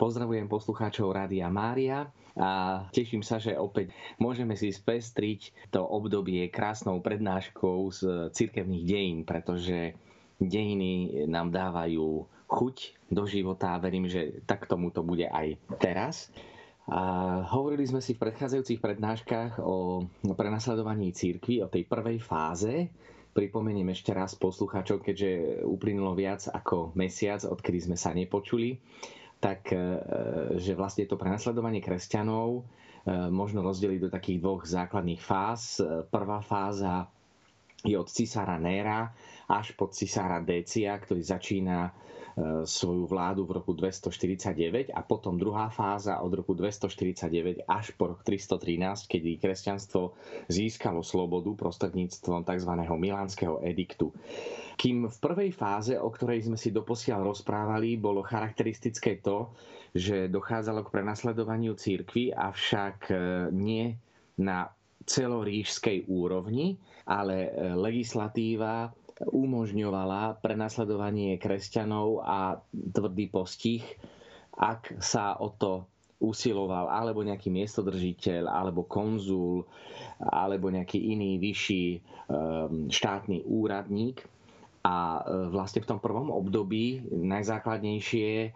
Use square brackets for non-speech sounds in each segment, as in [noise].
Pozdravujem poslucháčov Rádia Mária a teším sa, že opäť môžeme si spestriť to obdobie krásnou prednáškou z cirkevných dejín, pretože dejiny nám dávajú chuť do života a verím, že tak tomu to bude aj teraz. A hovorili sme si v predchádzajúcich prednáškach o prenasledovaní církvy, o tej prvej fáze. Pripomeniem ešte raz poslucháčov, keďže uplynulo viac ako mesiac, odkedy sme sa nepočuli tak e, že vlastne to prenasledovanie kresťanov e, možno rozdeliť do takých dvoch základných fáz. E, prvá fáza je od cisára Néra až po cisára Decia, ktorý začína svoju vládu v roku 249 a potom druhá fáza od roku 249 až po rok 313, kedy kresťanstvo získalo slobodu prostredníctvom tzv. milánskeho ediktu. Kým v prvej fáze, o ktorej sme si doposiaľ rozprávali, bolo charakteristické to, že dochádzalo k prenasledovaniu církvy, avšak e, nie na celorížskej úrovni, ale e, legislatíva umožňovala prenasledovanie kresťanov a tvrdý postih, ak sa o to usiloval alebo nejaký miestodržiteľ, alebo konzul, alebo nejaký iný vyšší e, štátny úradník. A e, vlastne v tom prvom období najzákladnejšie e,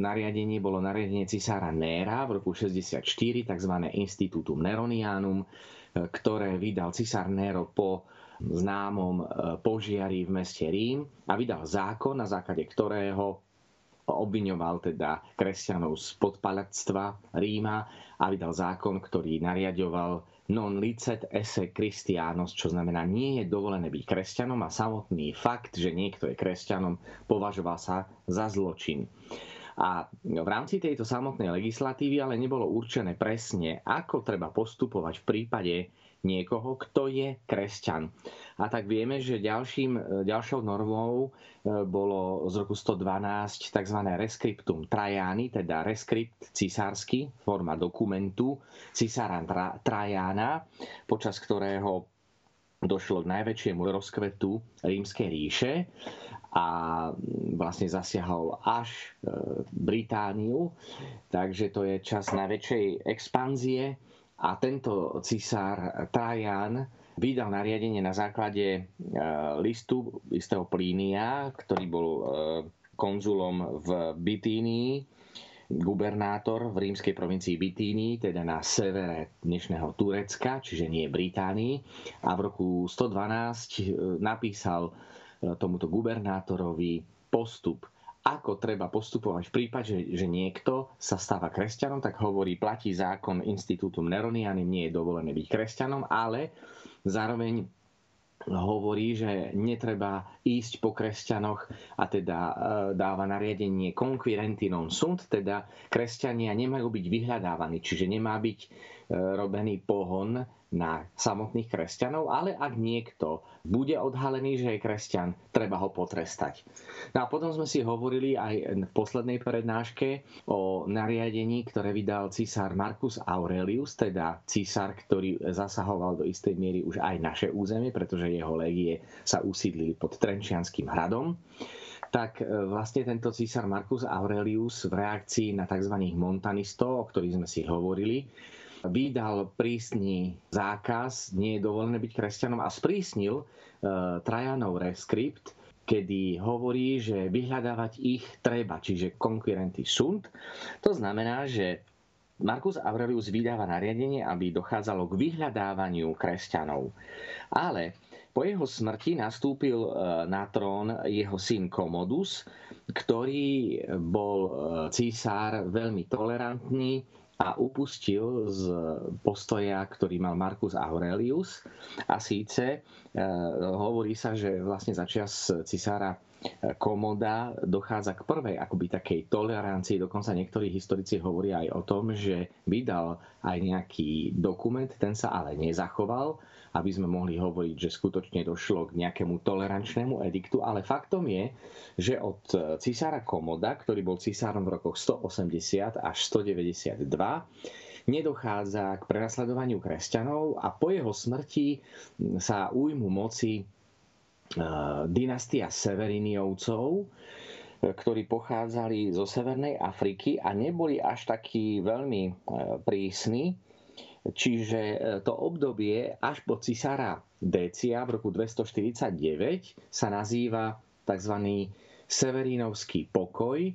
nariadenie bolo nariadenie cisára Néra v roku 64, tzv. Institutum Neronianum, e, ktoré vydal cisár Nero po známom požiari v meste Rím a vydal zákon, na základe ktorého obviňoval teda kresťanov z podpalectva Ríma a vydal zákon, ktorý nariadoval non licet esse Christianos, čo znamená nie je dovolené byť kresťanom a samotný fakt, že niekto je kresťanom, považoval sa za zločin. A v rámci tejto samotnej legislatívy ale nebolo určené presne, ako treba postupovať v prípade niekoho, kto je kresťan. A tak vieme, že ďalším, ďalšou normou e, bolo z roku 112 tzv. rescriptum Trajani, teda reskript cisársky, forma dokumentu cisára Trajana, počas ktorého došlo k najväčšiemu rozkvetu rímskej ríše a vlastne zasiahol až e, Britániu, takže to je čas najväčšej expanzie a tento cisár Trajan vydal nariadenie na základe e, listu istého Plínia, ktorý bol e, konzulom v Bitínii, gubernátor v rímskej provincii Bitínii, teda na severe dnešného Turecka, čiže nie Británii. A v roku 112 e, napísal tomuto gubernátorovi postup ako treba postupovať v prípade, že, niekto sa stáva kresťanom, tak hovorí, platí zákon Institutum Neronianim, nie je dovolené byť kresťanom, ale zároveň hovorí, že netreba ísť po kresťanoch a teda e, dáva nariadenie conquirenti non sunt, teda kresťania nemajú byť vyhľadávaní, čiže nemá byť e, robený pohon na samotných kresťanov, ale ak niekto bude odhalený, že je kresťan, treba ho potrestať. No a potom sme si hovorili aj v poslednej prednáške o nariadení, ktoré vydal císar Marcus Aurelius, teda císar, ktorý zasahoval do istej miery už aj naše územie, pretože jeho legie sa usídlili pod Trenčianským hradom tak e, vlastne tento císar Marcus Aurelius v reakcii na tzv. montanistov, o ktorých sme si hovorili, vydal prísny zákaz, nie je dovolené byť kresťanom a sprísnil e, Trajanov reskript, kedy hovorí, že vyhľadávať ich treba, čiže konkurenty sunt. To znamená, že Markus Aurelius vydáva nariadenie, aby dochádzalo k vyhľadávaniu kresťanov. Ale po jeho smrti nastúpil e, na trón jeho syn Commodus, ktorý bol e, císár veľmi tolerantný, a upustil z postoja, ktorý mal Marcus Aurelius. A síce e, hovorí sa, že vlastne začias cisára Komoda dochádza k prvej akoby takej tolerancii. Dokonca niektorí historici hovoria aj o tom, že vydal aj nejaký dokument, ten sa ale nezachoval, aby sme mohli hovoriť, že skutočne došlo k nejakému tolerančnému ediktu. Ale faktom je, že od cisára Komoda, ktorý bol cisárom v rokoch 180 až 192, nedochádza k prenasledovaniu kresťanov a po jeho smrti sa ujmu moci dynastia Severiniovcov, ktorí pochádzali zo Severnej Afriky a neboli až takí veľmi prísni. Čiže to obdobie až po cisára Décia v roku 249 sa nazýva tzv. Severinovský pokoj,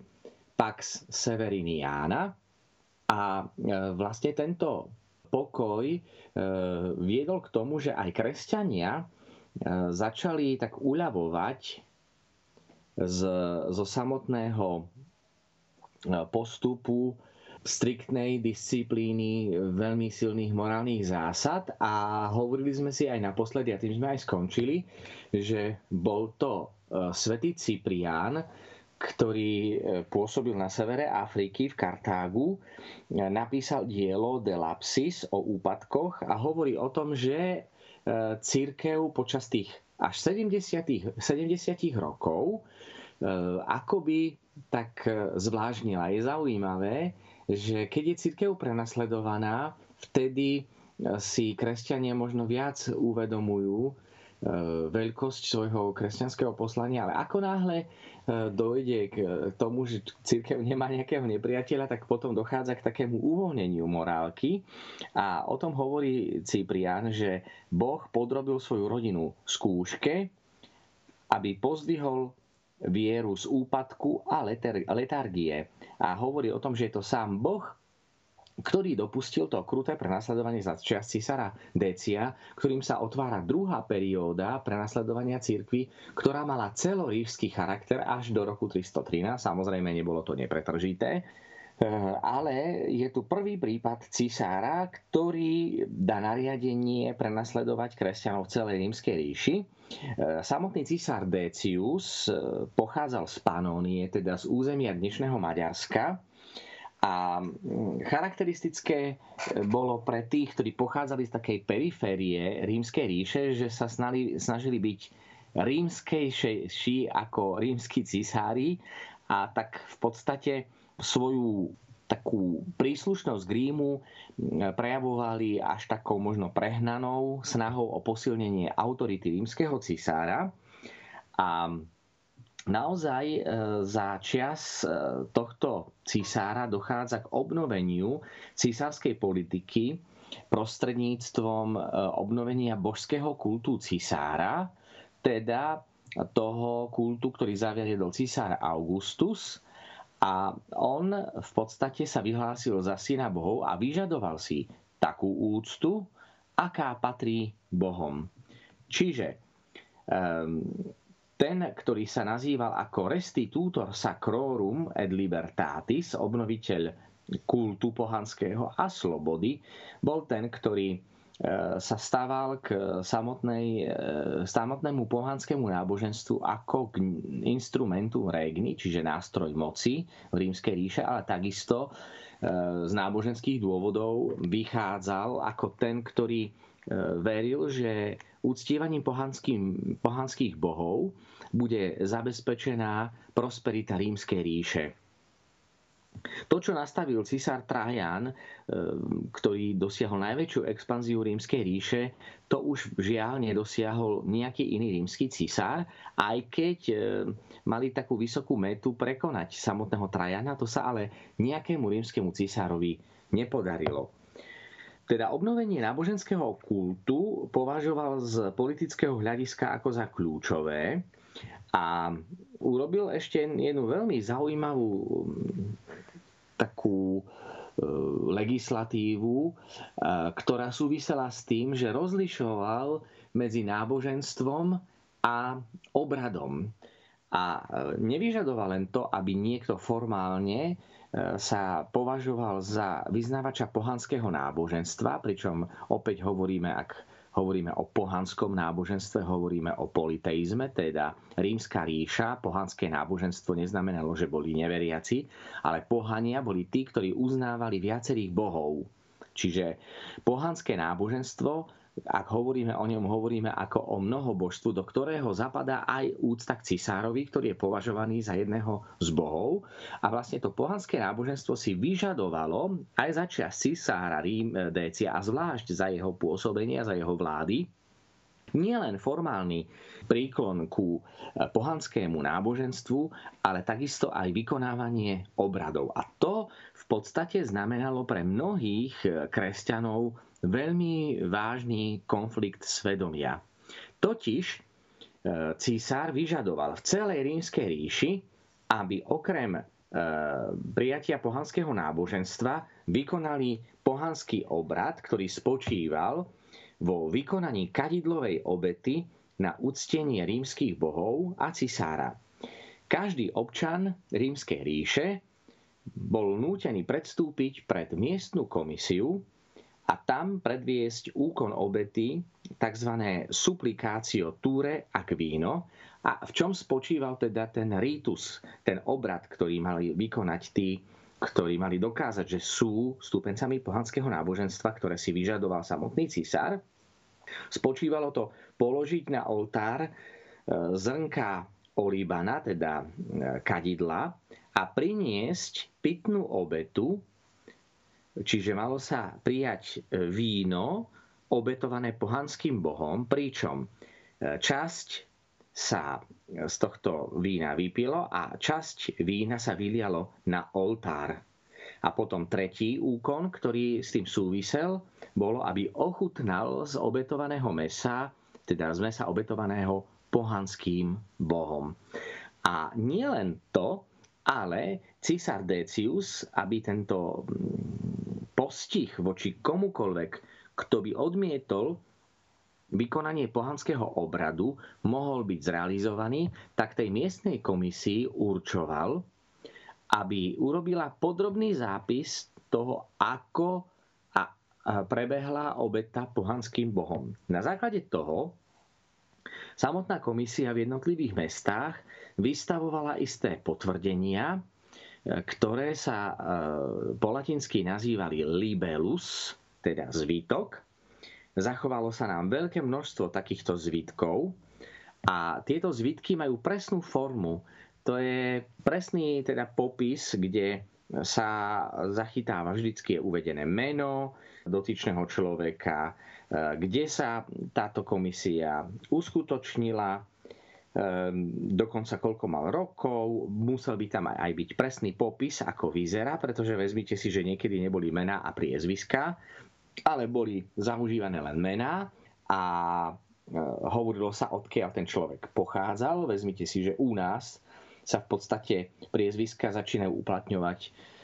Pax Severiniana. A vlastne tento pokoj e, viedol k tomu, že aj kresťania e, začali tak uľavovať z, zo samotného e, postupu striktnej disciplíny, veľmi silných morálnych zásad a hovorili sme si aj naposledy, a tým sme aj skončili, že bol to svätý Cyprián, ktorý e, pôsobil na severe Afriky v Kartágu, e, napísal dielo De Lapsis o úpadkoch a hovorí o tom, že e, církev počas tých až 70, 70 rokov akoby tak zvláštnila. Je zaujímavé, že keď je církev prenasledovaná, vtedy si kresťania možno viac uvedomujú, veľkosť svojho kresťanského poslania, ale ako náhle E, dojde k tomu, že církev nemá nejakého nepriateľa, tak potom dochádza k takému uvoľneniu morálky. A o tom hovorí Cyprian, že Boh podrobil svoju rodinu skúške, aby pozdvihol vieru z úpadku a letargie. A hovorí o tom, že je to sám Boh, ktorý dopustil to kruté prenasledovanie za čas císara Decia, ktorým sa otvára druhá perióda prenasledovania cirkvy, ktorá mala celorížský charakter až do roku 313. Samozrejme, nebolo to nepretržité. Ale je tu prvý prípad cisára, ktorý dá nariadenie prenasledovať kresťanov v celej rímskej ríši. Eh, samotný cisár Decius eh, pochádzal z Panónie, teda z územia dnešného Maďarska a charakteristické e, bolo pre tých, ktorí pochádzali z takej periférie rímskej ríše, že sa snali, snažili byť rímskejší ako rímsky cisári a tak v podstate svoju takú príslušnosť k Rímu mm, prejavovali až takou možno prehnanou snahou o posilnenie autority rímskeho cisára. A naozaj e, za čas e, tohto cisára dochádza k obnoveniu císarskej politiky prostredníctvom e, obnovenia božského kultu cisára, teda toho kultu, ktorý zaviedol cisár Augustus a on v podstate sa vyhlásil za syna bohov a vyžadoval si takú úctu, aká patrí bohom. Čiže um, ten, ktorý sa nazýval ako Restitutor Sacrorum et Libertatis, obnoviteľ kultu pohanského a slobody, bol ten, ktorý sa stával k samotnej, e, samotnému pohanskému náboženstvu ako k instrumentu regni, čiže nástroj moci v rímskej ríše, ale takisto z náboženských dôvodov vychádzal ako ten, ktorý veril, že uctievaním pohanských bohov bude zabezpečená prosperita rímskej ríše. To, čo nastavil cisár Trajan, e, ktorý dosiahol najväčšiu expanziu rímskej ríše, to už žiaľ nedosiahol nejaký iný rímsky cisár, aj keď e, mali takú vysokú metu prekonať samotného Trajana, to sa ale nejakému rímskemu cisárovi nepodarilo. Teda obnovenie náboženského kultu považoval z politického hľadiska ako za kľúčové, a urobil ešte jednu veľmi zaujímavú takú e, legislatívu, e, ktorá súvisela s tým, že rozlišoval medzi náboženstvom a obradom. A e, nevyžadoval len to, aby niekto formálne sa považoval za vyznávača pohanského náboženstva, pričom opäť hovoríme, ak hovoríme o pohanskom náboženstve, hovoríme o politeizme, teda rímska ríša, pohanské náboženstvo neznamenalo, že boli neveriaci, ale pohania boli tí, ktorí uznávali viacerých bohov. Čiže pohanské náboženstvo ak hovoríme o ňom, hovoríme ako o mnohobožstvu, do ktorého zapadá aj úcta k cisárovi, ktorý je považovaný za jedného z bohov. A vlastne to pohanské náboženstvo si vyžadovalo aj za čas cisára Rím Décia a zvlášť za jeho pôsobenia, za jeho vlády, nielen formálny príklon ku pohanskému náboženstvu, ale takisto aj vykonávanie obradov. A to v podstate znamenalo pre mnohých kresťanov veľmi vážny konflikt svedomia. Totiž e, císar vyžadoval v celej rímskej ríši, aby okrem e, prijatia pohanského náboženstva vykonali pohanský obrad, ktorý spočíval vo vykonaní kadidlovej obety na uctenie rímskych bohov a cisára. Každý občan rímskej ríše bol nútený predstúpiť pred miestnu komisiu, a tam predviesť úkon obety, tzv. supplikácio ture a víno. A v čom spočíval teda ten rítus, ten obrad, ktorý mali vykonať tí, ktorí mali dokázať, že sú stúpencami pohanského náboženstva, ktoré si vyžadoval samotný císar. Spočívalo to položiť na oltár e, zrnka olíbana, teda e, kadidla, a priniesť pitnú obetu, Čiže malo sa prijať e, víno obetované pohanským bohom, pričom časť sa z tohto vína vypilo a časť vína sa vylialo na oltár. A potom tretí úkon, ktorý s tým súvisel, bolo, aby ochutnal z obetovaného mesa, teda z mesa obetovaného pohanským bohom. A nielen to, ale císar Decius, aby tento postih voči komukoľvek, kto by odmietol vykonanie pohanského obradu mohol byť zrealizovaný, tak tej miestnej komisii určoval, aby urobila podrobný zápis toho, ako a prebehla obeta pohanským bohom. Na základe toho samotná komisia v jednotlivých mestách vystavovala isté potvrdenia, ktoré sa e, po latinsky nazývali libellus, teda zvitok. Zachovalo sa nám veľké množstvo takýchto zvitkov a tieto zvitky majú presnú formu. To je presný teda popis, kde sa zachytáva. Vždycky je uvedené meno dotyčného človeka, e, kde sa táto komisia uskutočnila, Ehm, dokonca koľko mal rokov, musel by tam aj byť presný popis, ako vyzerá, pretože vezmite si, že niekedy neboli mená a priezviska, ale boli zaužívané len mená a e, hovorilo sa, odkiaľ ten človek pochádzal. Vezmite si, že u nás sa v podstate priezviska začínajú uplatňovať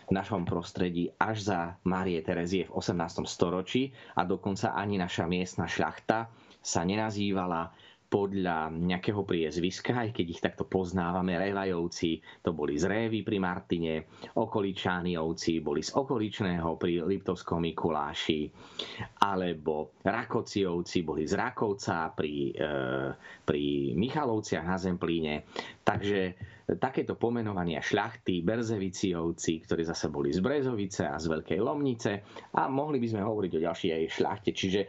v našom prostredí až za Márie Terezie v 18. storočí a dokonca ani naša miestna šľachta sa nenazývala podľa nejakého priezviska, aj keď ich takto poznávame, Revajovci to boli z Révy pri Martine, Okoličániovci boli z Okoličného pri Liptovskom Mikuláši, alebo Rakociovci boli z Rakovca pri, e, pri Michalovciach na Zemplíne. Takže takéto pomenovania šľachty, Berzeviciovci, ktorí zase boli z Brezovice a z Veľkej Lomnice a mohli by sme hovoriť o ďalšej šľachte. Čiže e,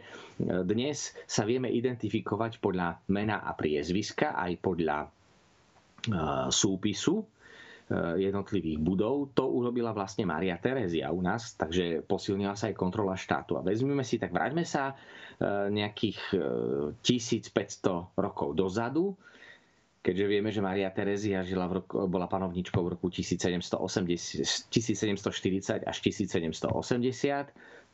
dnes sa vieme identifikovať podľa mena a priezviska aj podľa e, súpisu e, jednotlivých budov. To urobila vlastne Maria Terezia u nás, takže posilnila sa aj kontrola štátu. A vezmeme si, tak vráťme sa nejakých 1500 rokov dozadu keďže vieme, že Maria Terezia žila v roku, bola panovničkou v roku 1780, 1740 až 1780,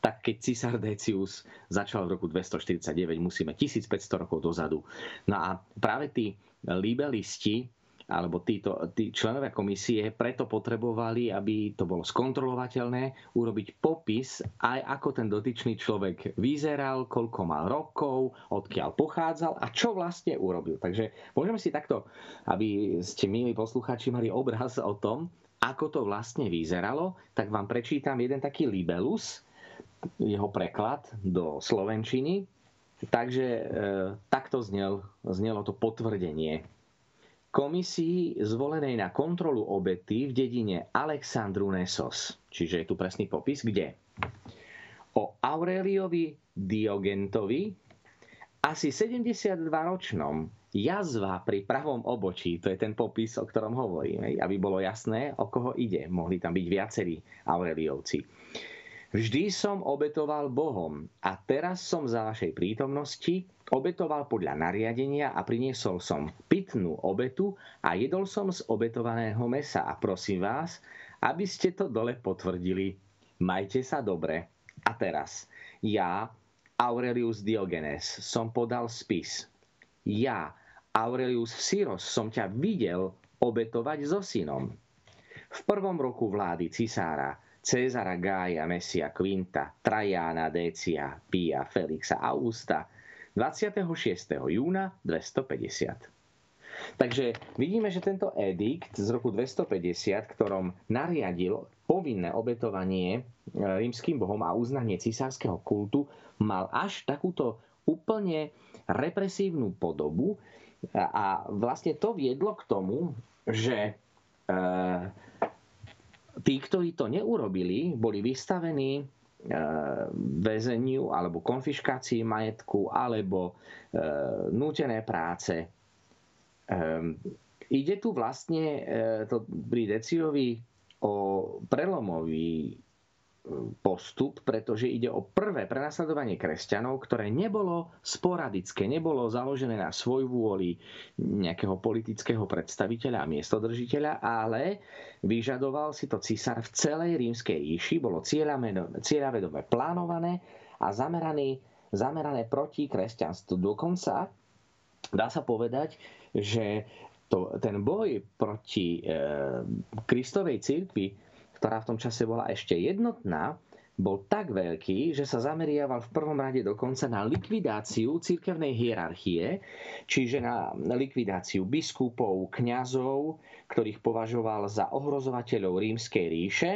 tak keď císar Decius začal v roku 249, musíme 1500 rokov dozadu. No a práve tí libelisti alebo títo, tí členovia komisie preto potrebovali, aby to bolo skontrolovateľné, urobiť popis aj ako ten dotyčný človek vyzeral, koľko mal rokov, odkiaľ pochádzal a čo vlastne urobil. Takže môžeme si takto, aby ste, milí poslucháči, mali obraz o tom, ako to vlastne vyzeralo, tak vám prečítam jeden taký libelus, jeho preklad do slovenčiny. Takže e, takto znel, znelo to potvrdenie komisii zvolenej na kontrolu obety v dedine Alexandru Nesos. Čiže je tu presný popis, kde o Aureliovi Diogentovi, asi 72-ročnom, jazva pri pravom obočí, to je ten popis, o ktorom hovorím, aby bolo jasné, o koho ide. Mohli tam byť viacerí Aureliovci. Vždy som obetoval Bohom a teraz som za vašej prítomnosti obetoval podľa nariadenia a priniesol som pitnú obetu a jedol som z obetovaného mesa. A prosím vás, aby ste to dole potvrdili. Majte sa dobre. A teraz, ja, Aurelius Diogenes, som podal spis. Ja, Aurelius Syros, som ťa videl obetovať so synom. V prvom roku vlády cisára Cezara Gája Messia Quinta, Trajana Decia, Pia Felixa Augusta 26. júna 250. Takže vidíme, že tento edikt z roku 250, ktorom nariadil povinné obetovanie e, rímským bohom a uznanie cisárskeho kultu, mal až takúto úplne represívnu podobu a vlastne to viedlo k tomu, že e, tí, ktorí to neurobili, boli vystavení väzeniu alebo konfiškácii majetku alebo e, nútené práce. E, ide tu vlastne to pri Deciovi o prelomový postup, pretože ide o prvé prenasledovanie kresťanov, ktoré nebolo sporadické, nebolo založené na svoj vôli nejakého politického predstaviteľa a miestodržiteľa, ale vyžadoval si to císar v celej rímskej ríši, bolo cieľavedome plánované a zamerané, zamerané proti kresťanstvu. Dokonca dá sa povedať, že to, ten boj proti e, Kristovej cirkvi ktorá v tom čase bola ešte jednotná, bol tak veľký, že sa zameriaval v prvom rade dokonca na likvidáciu cirkevnej hierarchie, čiže na likvidáciu biskupov, kňazov, ktorých považoval za ohrozovateľov rímskej ríše.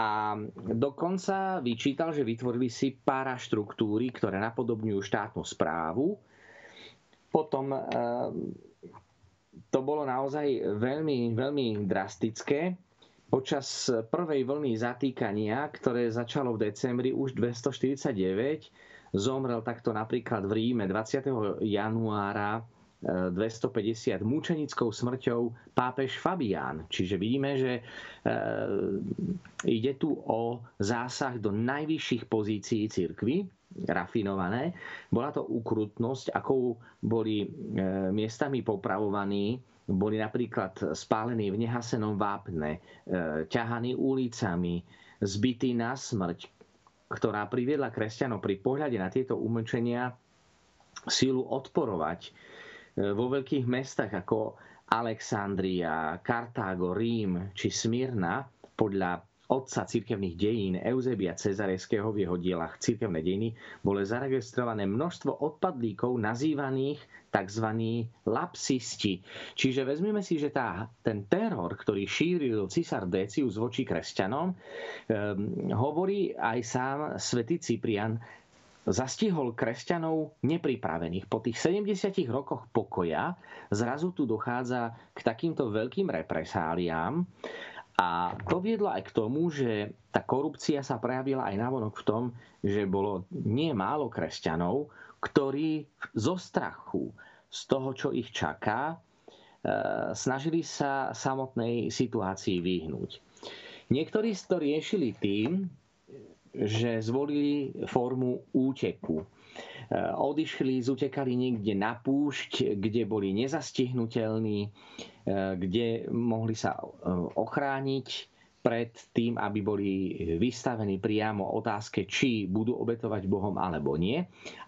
A dokonca vyčítal, že vytvorili si paraštruktúry, ktoré napodobňujú štátnu správu. Potom eh, to bolo naozaj veľmi, veľmi drastické Počas prvej vlny zatýkania, ktoré začalo v decembri už 249, zomrel takto napríklad v Ríme 20. januára 250 e, mučenickou smrťou pápež Fabián. Čiže vidíme, že e, ide tu o zásah do najvyšších pozícií cirkvy, rafinované. Bola to ukrutnosť, akou boli e, miestami popravovaní boli napríklad spálení v nehasenom vápne, e, ťahaní ulicami, zbytí na smrť, ktorá priviedla kresťanov pri pohľade na tieto umlčenia sílu odporovať e, vo veľkých mestách ako Alexandria, Kartágo, Rím či Smyrna podľa otca cirkevných dejín Eusebia Cezareského v jeho dielach Cirkevné dejiny bolo zaregistrované množstvo odpadlíkov nazývaných tzv. lapsisti. Čiže vezmeme si, že tá, ten teror, ktorý šíril cisár Decius voči kresťanom, um, hovorí aj sám svätý Cyprian, zastihol kresťanov nepripravených. Po tých 70 rokoch pokoja zrazu tu dochádza k takýmto veľkým represáliám a to viedlo aj k tomu, že tá korupcia sa prejavila aj navonok v tom, že bolo nie málo kresťanov, ktorí zo strachu, z toho, čo ich čaká, e, snažili sa samotnej situácii vyhnúť. Niektorí to riešili tým, že zvolili formu úteku. Eh, odišli, zutekali niekde na púšť, kde boli nezastihnutelní, eh, kde mohli sa eh, ochrániť pred tým, aby boli vystavení priamo otázke, či budú obetovať Bohom alebo nie.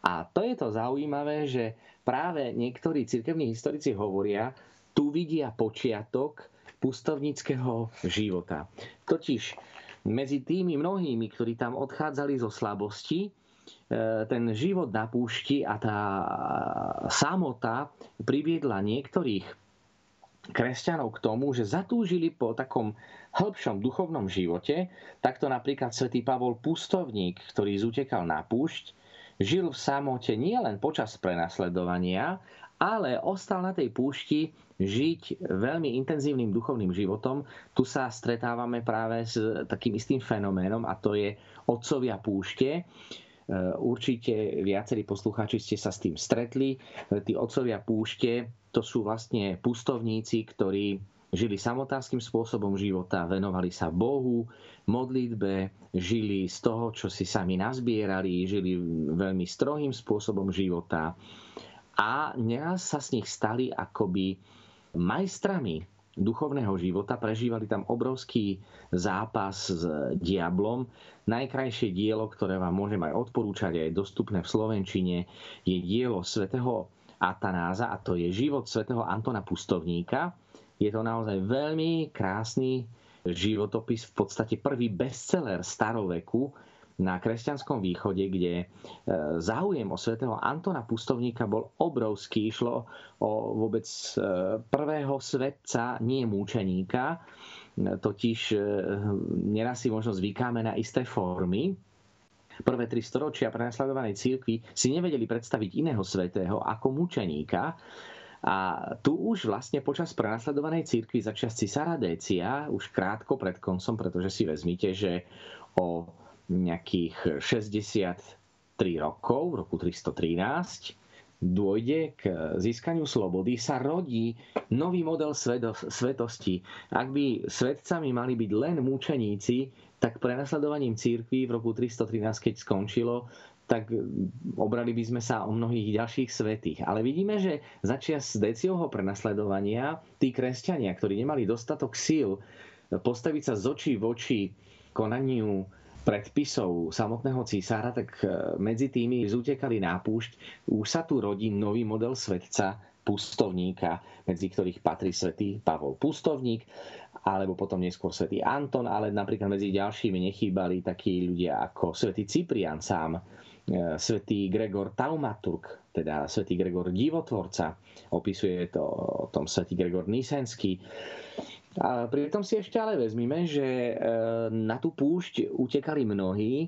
A to je to zaujímavé, že práve niektorí cirkevní historici hovoria, tu vidia počiatok pustovníckého života. Totiž medzi tými mnohými, ktorí tam odchádzali zo slabosti, ten život na púšti a tá samota priviedla niektorých kresťanov k tomu, že zatúžili po takom hĺbšom duchovnom živote. Takto napríklad svätý Pavol Pustovník, ktorý zutekal na púšť, žil v samote nielen počas prenasledovania, ale ostal na tej púšti žiť veľmi intenzívnym duchovným životom. Tu sa stretávame práve s takým istým fenoménom a to je otcovia púšte určite viacerí poslucháči ste sa s tým stretli. Eh, tí otcovia púšte, to sú vlastne pustovníci, ktorí žili samotárským spôsobom života, venovali sa Bohu, modlitbe, žili z toho, čo si sami nazbierali, žili veľmi strohým spôsobom života a neraz sa z nich stali akoby majstrami duchovného života, prežívali tam obrovský zápas s diablom. Najkrajšie dielo, ktoré vám môžem aj odporúčať, je dostupné v Slovenčine, je dielo svätého Atanáza a to je život svätého Antona Pustovníka. Je to naozaj veľmi krásny životopis, v podstate prvý bestseller staroveku na kresťanskom východe, kde e, záujem o svätého Antona Pustovníka bol obrovský. Išlo o vôbec e, prvého svetca, nie múčeníka, totiž e, neraz si možno zvykáme na isté formy, prvé tri storočia prenasledovanej církvy si nevedeli predstaviť iného svetého ako mučeníka. A tu už vlastne počas prenasledovanej církvy začas cisára Décia, už krátko pred koncom, pretože si vezmite, že o nejakých 63 rokov, v roku 313, dôjde k získaniu slobody, sa rodí nový model svetosti. Ak by svetcami mali byť len mučeníci, tak prenasledovaním církvy v roku 313, keď skončilo, tak obrali by sme sa o mnohých ďalších svetých. Ale vidíme, že začias z Deciovho prenasledovania tí kresťania, ktorí nemali dostatok síl postaviť sa z očí v oči konaniu predpisov samotného císára, tak e, medzi tými zutekali na púšť. Už sa tu rodí nový model svetca, pustovníka, medzi ktorých patrí svätý Pavol Pustovník alebo potom neskôr svätý Anton, ale napríklad medzi ďalšími nechýbali takí ľudia ako svätý Cyprian sám, e, svätý Gregor Taumaturg, teda svätý Gregor Divotvorca, opisuje to o tom svätý Gregor Nisenský. A pritom si ešte ale vezmime, že e, na tú púšť utekali mnohí,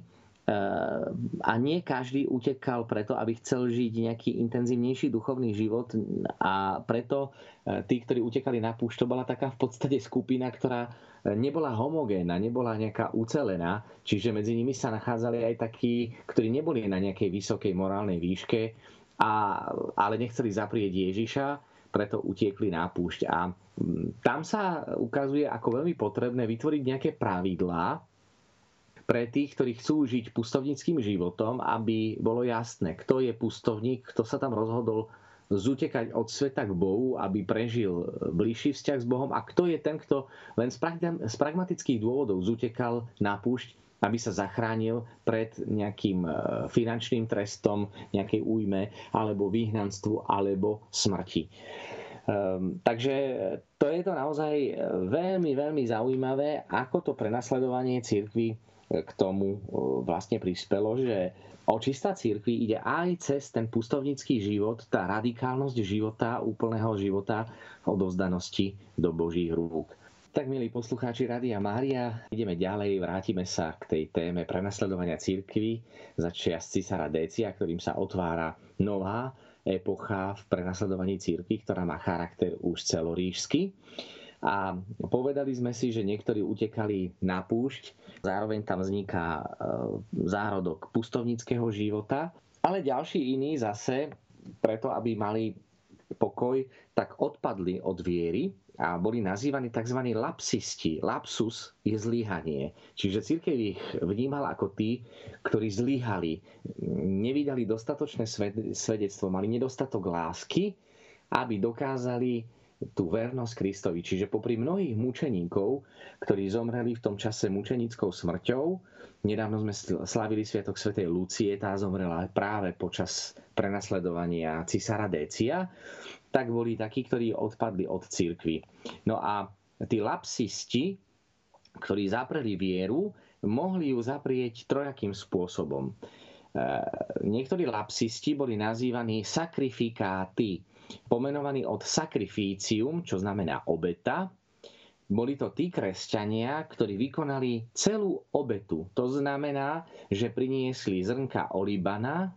a nie každý utekal preto, aby chcel žiť nejaký intenzívnejší duchovný život a preto e, tí, ktorí utekali na púšť, to bola taká v podstate skupina, ktorá nebola homogénna, nebola nejaká ucelená, čiže medzi nimi sa nachádzali aj takí, ktorí neboli na nejakej vysokej morálnej výške, a, ale nechceli zaprieť Ježiša, preto utiekli na púšť. A tam sa ukazuje ako veľmi potrebné vytvoriť nejaké pravidlá, pre tých, ktorí chcú žiť pustovníckým životom, aby bolo jasné, kto je pustovník, kto sa tam rozhodol zutekať od sveta k Bohu, aby prežil bližší vzťah s Bohom a kto je ten, kto len z pragmatických dôvodov zutekal na púšť, aby sa zachránil pred nejakým e, finančným trestom, nejakej újme, alebo vyhnanstvu, alebo smrti. Um, takže to je to naozaj veľmi, veľmi zaujímavé, ako to prenasledovanie cirkvi k tomu vlastne prispelo, že očista církvy ide aj cez ten pustovnický život, tá radikálnosť života, úplného života v odovzdanosti do Božích rúk. Tak, milí poslucháči Radia Mária, ideme ďalej, vrátime sa k tej téme prenasledovania církvy za čias Cisara Décia, ktorým sa otvára nová epocha v prenasledovaní církvy, ktorá má charakter už celorížsky. A povedali sme si, že niektorí utekali na púšť, zároveň tam vzniká e, zárodok pustovnického života, ale ďalší iní zase, preto aby mali pokoj, tak odpadli od viery a boli nazývaní tzv. lapsisti. Lapsus je zlyhanie. Čiže církev ich vnímala ako tí, ktorí zlyhali, nevydali dostatočné svedectvo, mali nedostatok lásky, aby dokázali tú vernosť Kristovi. Čiže popri mnohých mučeníkov, ktorí zomreli v tom čase mučenickou smrťou, nedávno sme slávili Sviatok svätej Lucie, tá zomrela práve počas prenasledovania cisára Décia, tak boli takí, ktorí odpadli od cirkvy. No a tí lapsisti, ktorí zapreli vieru, mohli ju zaprieť trojakým spôsobom. E, niektorí lapsisti boli nazývaní sakrifikáty, pomenovaní od sakrifícium, čo znamená obeta. Boli to tí kresťania, ktorí vykonali celú obetu. To znamená, že priniesli zrnka olibana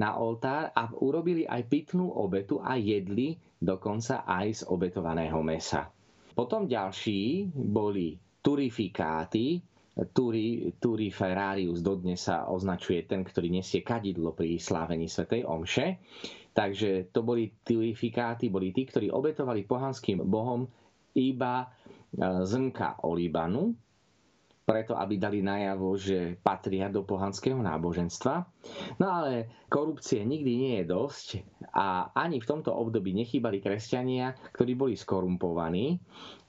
na oltár a urobili aj pitnú obetu a jedli dokonca aj z obetovaného mesa. Potom ďalší boli turifikáty, Turi, Turi Ferrarius dodnes sa označuje ten, ktorý nesie kadidlo pri slávení Svetej Omše. Takže to boli turifikáty, boli tí, ktorí obetovali pohanským bohom iba zrnka olíbanu, preto aby dali najavo, že patria do pohanského náboženstva. No ale korupcie nikdy nie je dosť a ani v tomto období nechýbali kresťania, ktorí boli skorumpovaní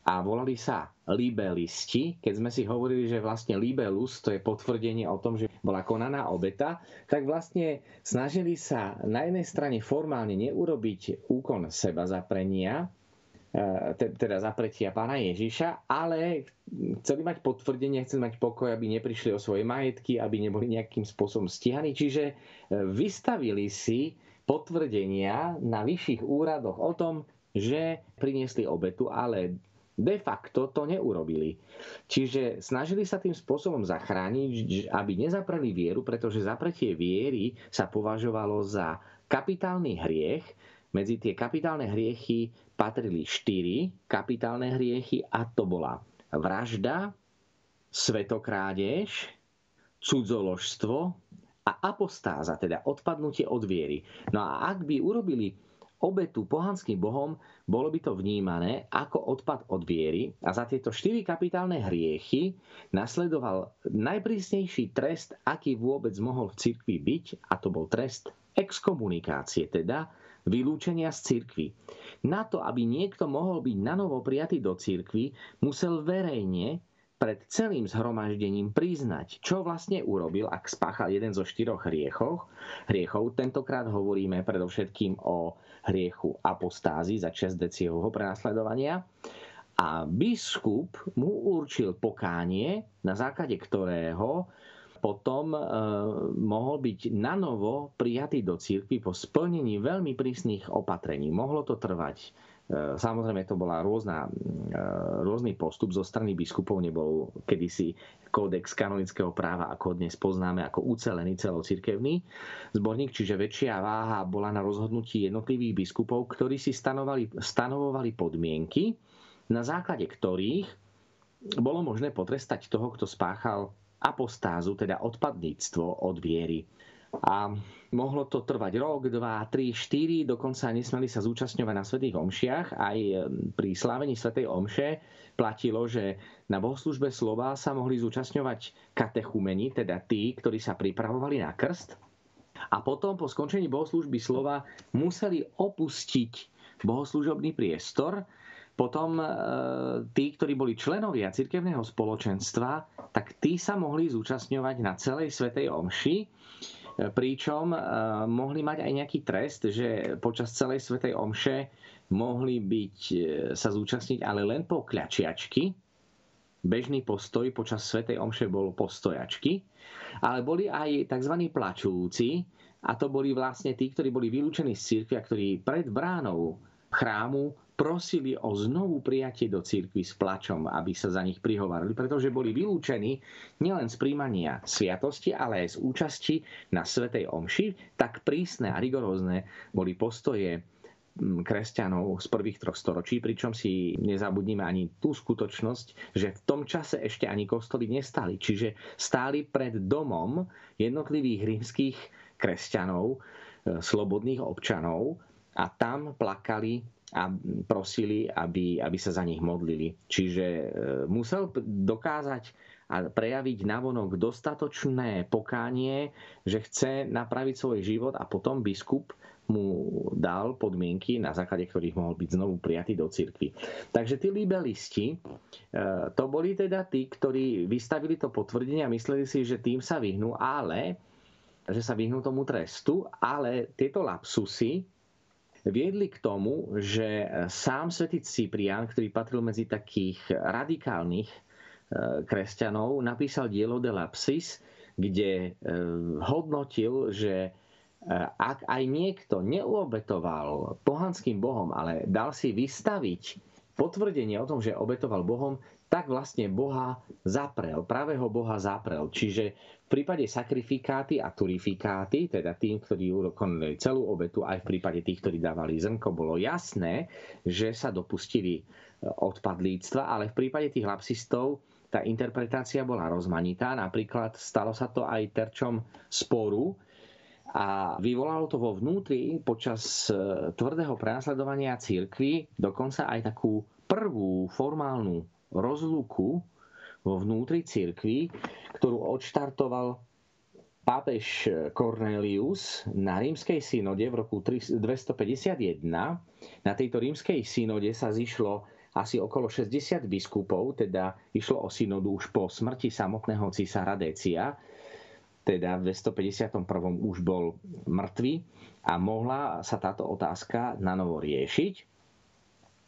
a volali sa libelisti. Keď sme si hovorili, že vlastne libelus to je potvrdenie o tom, že bola konaná obeta, tak vlastne snažili sa na jednej strane formálne neurobiť úkon seba zaprenia, teda zapretia pána Ježiša, ale chceli mať potvrdenie, chceli mať pokoj, aby neprišli o svoje majetky, aby neboli nejakým spôsobom stíhaní. Čiže e, vystavili si potvrdenia na vyšších úradoch o tom, že priniesli obetu, ale de facto to neurobili. Čiže snažili sa tým spôsobom zachrániť, aby nezapreli vieru, pretože zapretie viery sa považovalo za kapitálny hriech, medzi tie kapitálne hriechy patrili štyri kapitálne hriechy a to bola vražda, svetokrádež, cudzoložstvo a apostáza, teda odpadnutie od viery. No a ak by urobili obetu pohanským bohom, bolo by to vnímané ako odpad od viery a za tieto štyri kapitálne hriechy nasledoval najprísnejší trest, aký vôbec mohol v cirkvi byť, a to bol trest exkomunikácie, teda vylúčenia z cirkvy. Na to, aby niekto mohol byť nanovo prijatý do cirkvy, musel verejne pred celým zhromaždením priznať, čo vlastne urobil, ak spáchal jeden zo štyroch hriechov. hriechov. Tentokrát hovoríme predovšetkým o hriechu apostázy za čas decievho prenasledovania. A biskup mu určil pokánie, na základe ktorého potom e, mohol byť nanovo prijatý do církvy po splnení veľmi prísnych opatrení. Mohlo to trvať. E, Samozrejme, to bola rôzna, e, rôzny postup zo strany biskupov, nebol kedysi kódex kanonického práva, ako dnes poznáme, ako ucelený celocirkevný zborník, čiže väčšia váha bola na rozhodnutí jednotlivých biskupov, ktorí si stanovali, stanovovali podmienky, na základe ktorých bolo možné potrestať toho, kto spáchal apostázu, teda odpadníctvo od viery. A mohlo to trvať rok, dva, tri, štyri, dokonca nesmeli sa zúčastňovať na svetých omšiach. Aj pri slávení svetej omše platilo, že na bohoslužbe slova sa mohli zúčastňovať katechumeni, teda tí, ktorí sa pripravovali na krst. A potom po skončení bohoslužby slova museli opustiť bohoslužobný priestor potom e, tí, ktorí boli členovia cirkevného spoločenstva, tak tí sa mohli zúčastňovať na celej svetej omši, e, pričom e, mohli mať aj nejaký trest, že počas celej svetej omše mohli byť, sa zúčastniť ale len po kľačiačky. Bežný postoj počas svetej omše bol postojačky, ale boli aj tzv. plačúci, a to boli vlastne tí, ktorí boli vylúčení z cirkvia, ktorí pred bránou chrámu prosili o znovu prijatie do cirkvi s plačom, aby sa za nich prihovárali, pretože boli vylúčení nielen z príjmania sviatosti, ale aj z účasti na Svetej Omši. Tak prísne a rigorózne boli postoje mm, kresťanov z prvých troch storočí, pričom si nezabudnime ani tú skutočnosť, že v tom čase ešte ani kostoly nestali. Čiže stáli pred domom jednotlivých rímskych kresťanov, e, slobodných občanov a tam plakali a prosili, aby, aby sa za nich modlili. Čiže e, musel dokázať a prejaviť navonok dostatočné pokánie, že chce napraviť svoj život a potom biskup mu dal podmienky, na základe ktorých mohol byť znovu prijatý do cirkvi. Takže tí libelisti, e, to boli teda tí, ktorí vystavili to potvrdenie a mysleli si, že tým sa vyhnú, ale že sa vyhnú tomu trestu, ale tieto lapsusy viedli k tomu, že sám svätý Cyprian, ktorý patril medzi takých radikálnych e, kresťanov, napísal dielo de Lapsis, kde e, hodnotil, že e, ak aj niekto neobetoval pohanským bohom, ale dal si vystaviť potvrdenie o tom, že obetoval bohom, tak vlastne Boha zaprel, pravého Boha zaprel. Čiže prípade sakrifikáty a turifikáty, teda tým, ktorí ukonali celú obetu, aj v prípade tých, ktorí dávali zrnko, bolo jasné, že sa dopustili e, odpadlíctva, ale v prípade tých lapsistov tá interpretácia bola rozmanitá. Napríklad stalo sa to aj terčom sporu a vyvolalo to vo vnútri počas e, tvrdého prenasledovania církvy dokonca aj takú prvú formálnu rozluku vo vnútri cirkvi, ktorú odštartoval pápež Cornelius na rímskej synode v roku 251. Na tejto rímskej synode sa zišlo asi okolo 60 biskupov, teda išlo o synodu už po smrti samotného cisára Decia, teda v 251. už bol mŕtvy a mohla sa táto otázka na novo riešiť.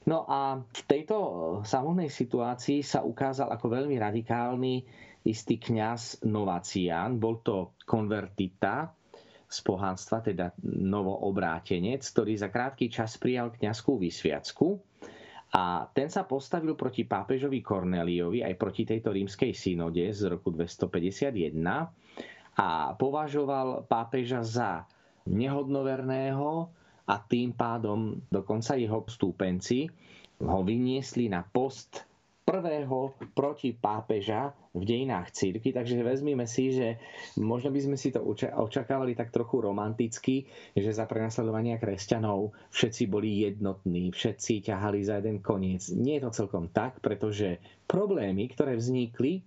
No a v tejto samotnej situácii sa ukázal ako veľmi radikálny istý kňaz Novacián. Bol to konvertita z pohanstva, teda novoobrátenec, ktorý za krátky čas prijal kňazskú vysviacku a ten sa postavil proti pápežovi Korneliovi aj proti tejto rímskej synode z roku 251 a považoval pápeža za nehodnoverného a tým pádom dokonca jeho stúpenci ho vyniesli na post prvého proti pápeža v dejinách círky, takže vezmime si, že možno by sme si to očakávali tak trochu romanticky, že za prenasledovania kresťanov všetci boli jednotní, všetci ťahali za jeden koniec. Nie je to celkom tak, pretože problémy, ktoré vznikli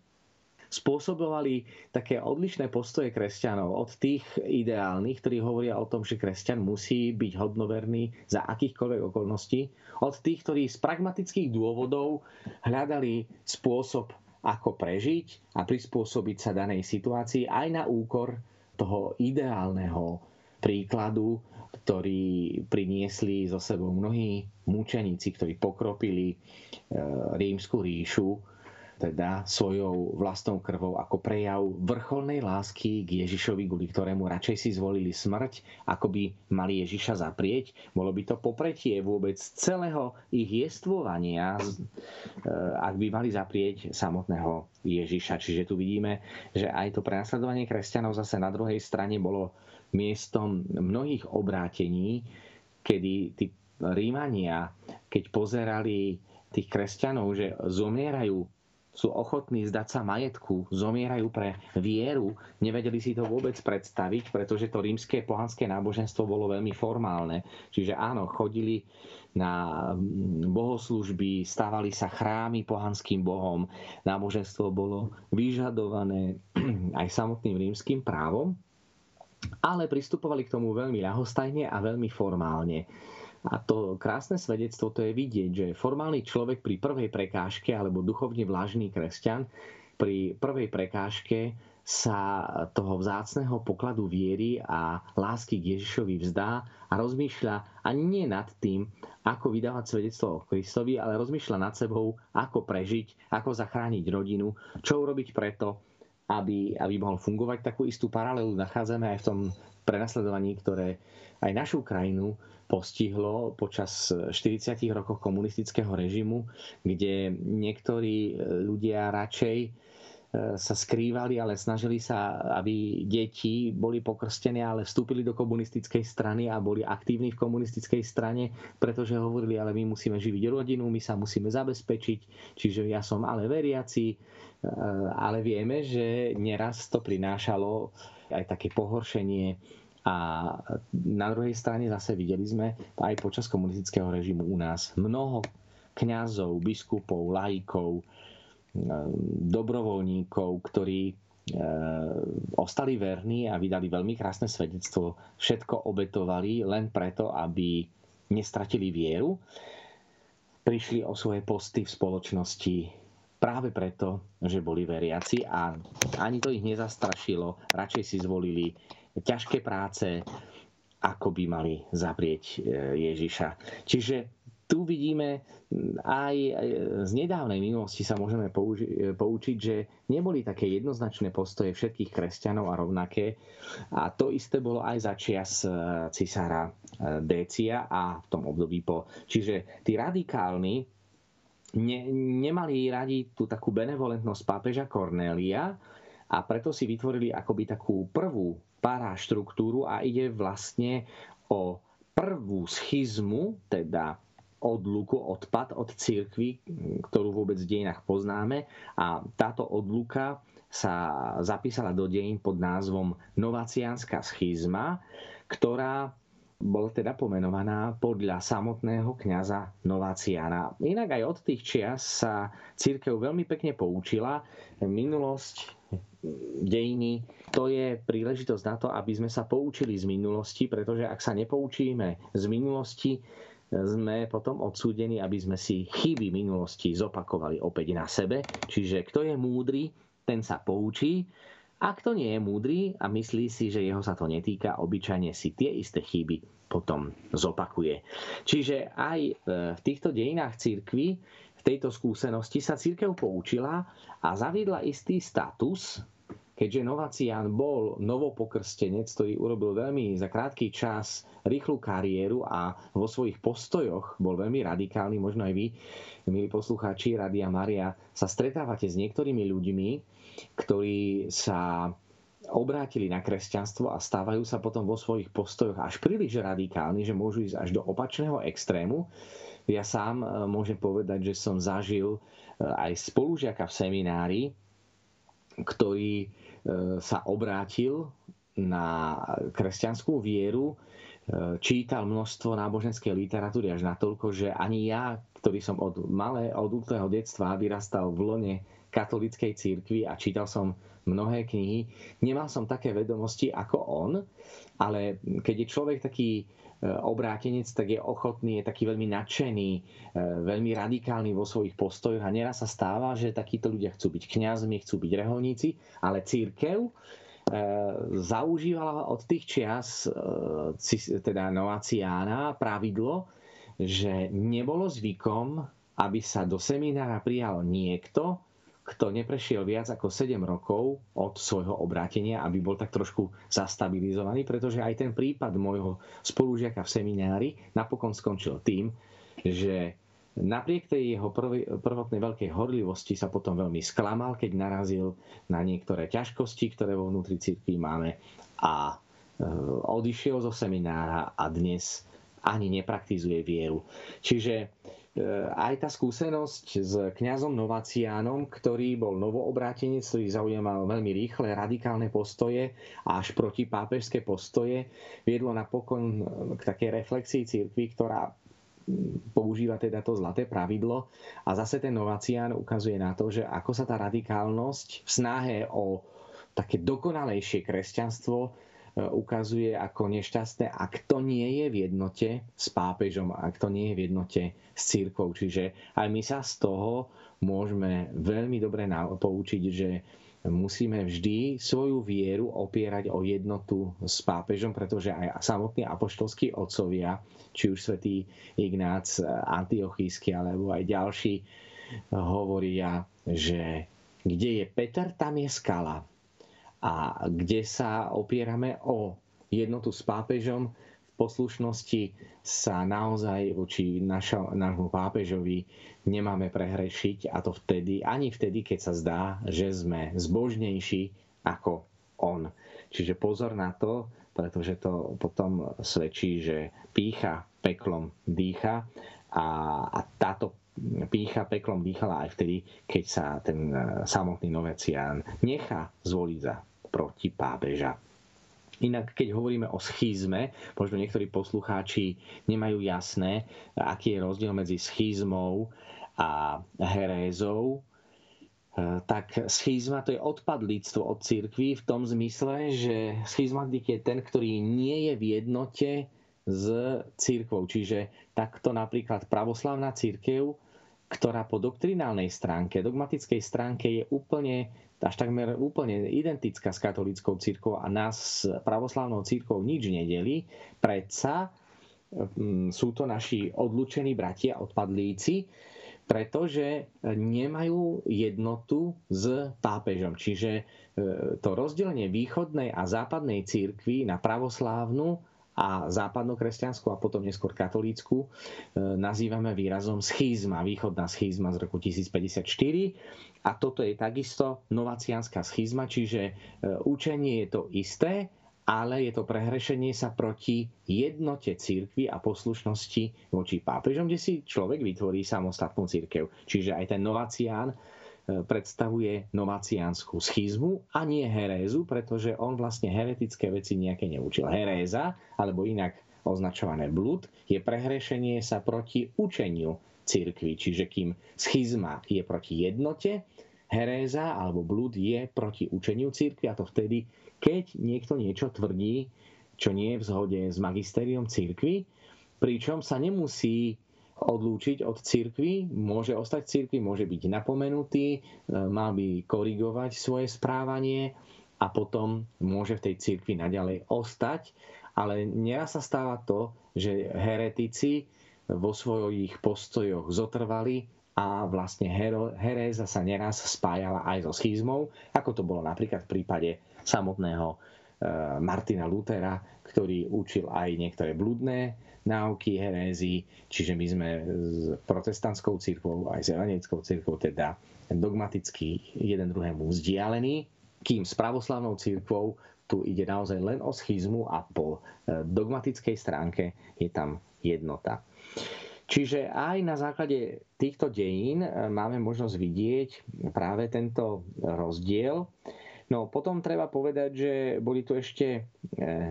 spôsobovali také odlišné postoje kresťanov od tých ideálnych, ktorí hovoria o tom, že kresťan musí byť hodnoverný za akýchkoľvek okolností, od tých, ktorí z pragmatických dôvodov hľadali spôsob, ako prežiť a prispôsobiť sa danej situácii aj na úkor toho ideálneho príkladu, ktorý priniesli so sebou mnohí mučeníci, ktorí pokropili e, rímsku ríšu teda svojou vlastnou krvou ako prejav vrcholnej lásky k Ježišovi, kvôli ktorému radšej si zvolili smrť, ako by mali Ježiša zaprieť. Bolo by to popretie vôbec celého ich jestvovania, e, ak by mali zaprieť samotného Ježiša. Čiže tu vidíme, že aj to prenasledovanie kresťanov zase na druhej strane bolo miestom mnohých obrátení, kedy tí Rímania, keď pozerali tých kresťanov, že zomierajú sú ochotní zdať sa majetku, zomierajú pre vieru, nevedeli si to vôbec predstaviť, pretože to rímske pohanské náboženstvo bolo veľmi formálne. Čiže áno, chodili na bohoslužby, stávali sa chrámy pohanským bohom, náboženstvo bolo vyžadované [clears throat] aj samotným rímským právom, ale pristupovali k tomu veľmi ľahostajne a veľmi formálne. A to krásne svedectvo to je vidieť, že formálny človek pri prvej prekážke alebo duchovne vlážný kresťan pri prvej prekážke sa toho vzácného pokladu viery a lásky k Ježišovi vzdá a rozmýšľa ani nie nad tým, ako vydávať svedectvo o Kristovi, ale rozmýšľa nad sebou, ako prežiť, ako zachrániť rodinu, čo urobiť preto, aby, aby mohol fungovať. Takú istú paralelu nachádzame aj v tom prenasledovaní, ktoré aj našu krajinu postihlo počas 40 rokov komunistického režimu, kde niektorí ľudia radšej e, sa skrývali, ale snažili sa, aby deti boli pokrstené, ale vstúpili do komunistickej strany a boli aktívni v komunistickej strane, pretože hovorili, ale my musíme živiť rodinu, my sa musíme zabezpečiť, čiže ja som ale veriaci, e, ale vieme, že neraz to prinášalo aj také pohoršenie a na druhej strane zase videli sme aj počas komunistického režimu u nás mnoho kňazov, biskupov, laikov, e, dobrovoľníkov, ktorí e, ostali verní a vydali veľmi krásne svedectvo. Všetko obetovali len preto, aby nestratili vieru. Prišli o svoje posty v spoločnosti práve preto, že boli veriaci a ani to ich nezastrašilo. Radšej si zvolili ťažké práce, ako by mali zaprieť e, Ježiša. Čiže tu vidíme aj z nedávnej minulosti sa môžeme použi- poučiť, že neboli také jednoznačné postoje všetkých kresťanov a rovnaké. A to isté bolo aj za čias e, cisára e, Décia a v tom období po. Čiže tí radikálni ne, nemali radi tú takú benevolentnosť pápeža Kornélia a preto si vytvorili akoby takú prvú paraštruktúru a ide vlastne o prvú schizmu, teda odluku, odpad od cirkvy, ktorú vôbec v dejinách poznáme. A táto odluka sa zapísala do dejín pod názvom Novaciánska schizma, ktorá bol teda pomenovaná podľa samotného kňaza Nováciana. Inak aj od tých čias sa církev veľmi pekne poučila. Minulosť, dejiny, to je príležitosť na to, aby sme sa poučili z minulosti, pretože ak sa nepoučíme z minulosti, sme potom odsúdení, aby sme si chyby minulosti zopakovali opäť na sebe. Čiže kto je múdry, ten sa poučí. A kto nie je múdry a myslí si, že jeho sa to netýka, obyčajne si tie isté chyby potom zopakuje. Čiže aj e, v týchto dejinách církvy, v tejto skúsenosti sa církev poučila a zaviedla istý status, keďže Novacián bol novopokrstenec, ktorý urobil veľmi za krátky čas rýchlu kariéru a vo svojich postojoch bol veľmi radikálny, možno aj vy, milí poslucháči Radia Maria, sa stretávate s niektorými ľuďmi, ktorí sa obrátili na kresťanstvo a stávajú sa potom vo svojich postojoch až príliš radikálni, že môžu ísť až do opačného extrému. Ja sám e, môžem povedať, že som zažil e, aj spolužiaka v seminári, ktorý E, sa obrátil na kresťanskú vieru, čítal množstvo náboženskej literatúry až natoľko, že ani ja, ktorý som od malé, od útleho detstva vyrastal v lone katolíckej církvy a čítal som mnohé knihy, nemal som také vedomosti ako on, ale keď je človek taký E, obrátenec, tak je ochotný, je taký veľmi nadšený, e, veľmi radikálny vo svojich postojoch a neraz sa stáva, že takíto ľudia chcú byť kňazmi, chcú byť reholníci, ale církev e, zaužívala od tých čias teda Novaciána pravidlo, že nebolo zvykom, aby sa do seminára prijal niekto, kto neprešiel viac ako 7 rokov od svojho obrátenia, aby bol tak trošku zastabilizovaný, pretože aj ten prípad môjho spolužiaka v seminári napokon skončil tým, že napriek tej jeho prvotnej veľkej horlivosti sa potom veľmi sklamal, keď narazil na niektoré ťažkosti, ktoré vo vnútri cirkvi máme a e, odišiel zo seminára a dnes ani nepraktizuje vieru. Čiže aj tá skúsenosť s kňazom Novaciánom, ktorý bol novoobrátenec, ktorý zaujímal veľmi rýchle, radikálne postoje a až proti pápežské postoje, viedlo napokon k takej reflexii cirkvi, ktorá používa teda to zlaté pravidlo. A zase ten Novacián ukazuje na to, že ako sa tá radikálnosť v snahe o také dokonalejšie kresťanstvo E, ukazuje ako nešťastné, ak to nie je v jednote s pápežom, ak to nie je v jednote s církvou. Čiže aj my sa z toho môžeme veľmi dobre poučiť, že musíme vždy svoju vieru opierať o jednotu s pápežom, pretože aj samotní apoštolskí otcovia, či už svätý Ignác Antiochísky alebo aj ďalší, hovoria, že kde je Peter, tam je skala a kde sa opierame o jednotu s pápežom, v poslušnosti sa naozaj voči nášmu pápežovi nemáme prehrešiť a to vtedy, ani vtedy, keď sa zdá, že sme zbožnejší ako on. Čiže pozor na to, pretože to potom svedčí, že pícha peklom dýcha a, a táto pícha peklom dýchala aj vtedy, keď sa ten samotný novecián nechá zvoliť za proti pápeža. Inak, keď hovoríme o schizme, možno niektorí poslucháči nemajú jasné, aký je rozdiel medzi schizmou a herézou, e, tak schizma to je odpadlíctvo od cirkvi v tom zmysle, že schizmatik je ten, ktorý nie je v jednote s církvou. Čiže takto napríklad pravoslavná církev, ktorá po doktrinálnej stránke, dogmatickej stránke je úplne až takmer úplne identická s katolíckou církou a nás s pravoslávnou církou nič nedeli, predsa mm, sú to naši odlučení bratia, odpadlíci, pretože nemajú jednotu s pápežom. Čiže e, to rozdelenie východnej a západnej církvy na pravoslávnu a západnokresťanskú a potom neskôr katolícku e, nazývame výrazom schizma, východná schizma z roku 1054. A toto je takisto novaciánska schizma, čiže e, učenie je to isté, ale je to prehrešenie sa proti jednote církvy a poslušnosti voči pápežom, kde si človek vytvorí samostatnú církev. Čiže aj ten novacián predstavuje novaciánsku schizmu a nie herézu, pretože on vlastne heretické veci nejaké neučil. Heréza, alebo inak označované blud, je prehrešenie sa proti učeniu cirkvi. Čiže kým schizma je proti jednote, heréza alebo blud je proti učeniu cirkvi a to vtedy, keď niekto niečo tvrdí, čo nie je v zhode s magistériom cirkvi, pričom sa nemusí odlúčiť od cirkvi, môže ostať v cirkvi, môže byť napomenutý, e, mal by korigovať svoje správanie a potom môže v tej cirkvi naďalej ostať. Ale neraz sa stáva to, že heretici vo svojich postojoch zotrvali a vlastne heréza sa neraz spájala aj so schizmou, ako to bolo napríklad v prípade samotného e, Martina Lutera, ktorý učil aj niektoré bludné náuky herézy, čiže my sme s protestantskou církvou aj s evangelickou církvou teda dogmaticky jeden druhému vzdialení, kým s pravoslavnou církvou tu ide naozaj len o schizmu a po e, dogmatickej stránke je tam jednota. Čiže aj na základe týchto dejín e, máme možnosť vidieť práve tento rozdiel. No potom treba povedať, že boli tu ešte e,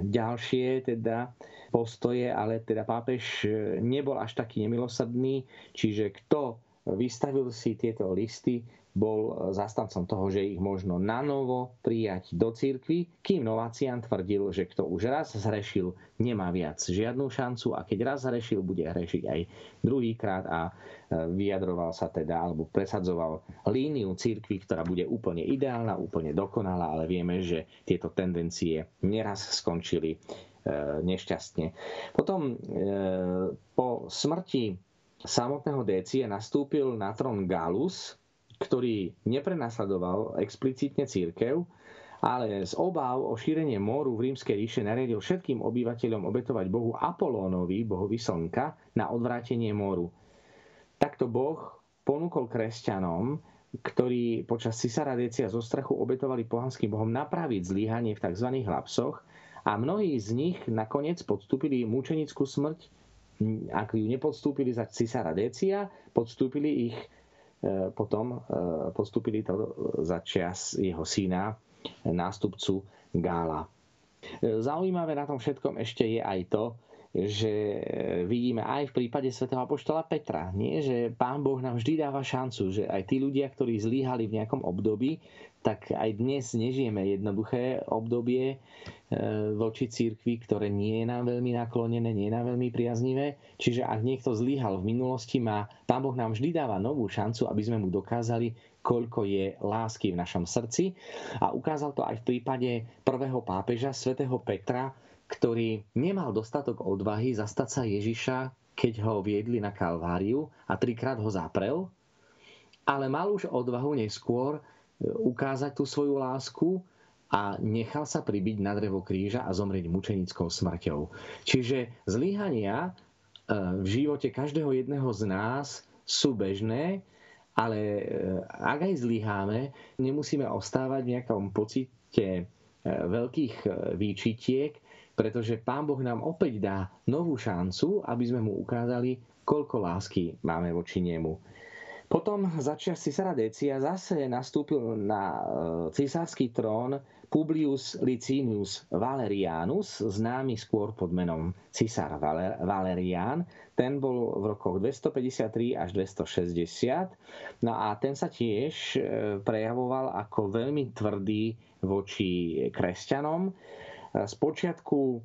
ďalšie teda postoje, ale teda pápež e, nebol až taký nemilosrdný, čiže kto vystavil si tieto listy, bol zastancom toho, že ich možno na novo prijať do cirkvy, kým Novacian tvrdil, že kto už raz zhrešil, nemá viac žiadnu šancu a keď raz zhrešil, bude hrešiť aj druhýkrát a e, vyjadroval sa teda, alebo presadzoval líniu cirkvy, ktorá bude úplne ideálna, úplne dokonalá, ale vieme, že tieto tendencie neraz skončili E, nešťastne. Potom e, po smrti samotného Décie nastúpil na trón Galus, ktorý neprenasledoval explicitne církev, ale z obáv o šírenie moru v rímskej ríše nariadil všetkým obyvateľom obetovať bohu Apolónovi, bohovi slnka, na odvrátenie moru. Takto boh ponúkol kresťanom, ktorí počas Cisara Décia zo strachu obetovali pohanským bohom napraviť zlyhanie v tzv. hlapsoch a mnohí z nich nakoniec podstúpili mučenickú smrť. Ak ju nepodstúpili za cisára Decia, podstúpili ich potom e, podstúpili to za čas jeho syna, nástupcu Gála. E, zaujímavé na tom všetkom ešte je aj to, že vidíme aj v prípade svätého Apoštola Petra, nie? že Pán Boh nám vždy dáva šancu, že aj tí ľudia, ktorí zlíhali v nejakom období, tak aj dnes nežijeme jednoduché obdobie e, voči církvi, ktoré nie je nám veľmi naklonené, nie je nám veľmi priaznivé. Čiže ak niekto zlyhal v minulosti, má, Pán Boh nám vždy dáva novú šancu, aby sme mu dokázali, koľko je lásky v našom srdci. A ukázal to aj v prípade prvého pápeža, svätého Petra, ktorý nemal dostatok odvahy zastať sa Ježiša, keď ho viedli na Kalváriu a trikrát ho zaprel, ale mal už odvahu neskôr ukázať tú svoju lásku a nechal sa pribiť na drevo kríža a zomrieť mučenickou smrťou. Čiže zlyhania e, v živote každého jedného z nás sú bežné, ale e, ak aj zlyháme, nemusíme ostávať v nejakom pocite e, veľkých výčitiek, pretože Pán Boh nám opäť dá novú šancu, aby sme mu ukázali, koľko lásky máme voči nemu. Potom začias Cisara Decia zase nastúpil na e, cisársky trón Publius Licinius Valerianus, známy skôr pod menom Cisár Valerian. Ten bol v rokoch 253 až 260. No a ten sa tiež e, prejavoval ako veľmi tvrdý voči kresťanom. Spočiatku e,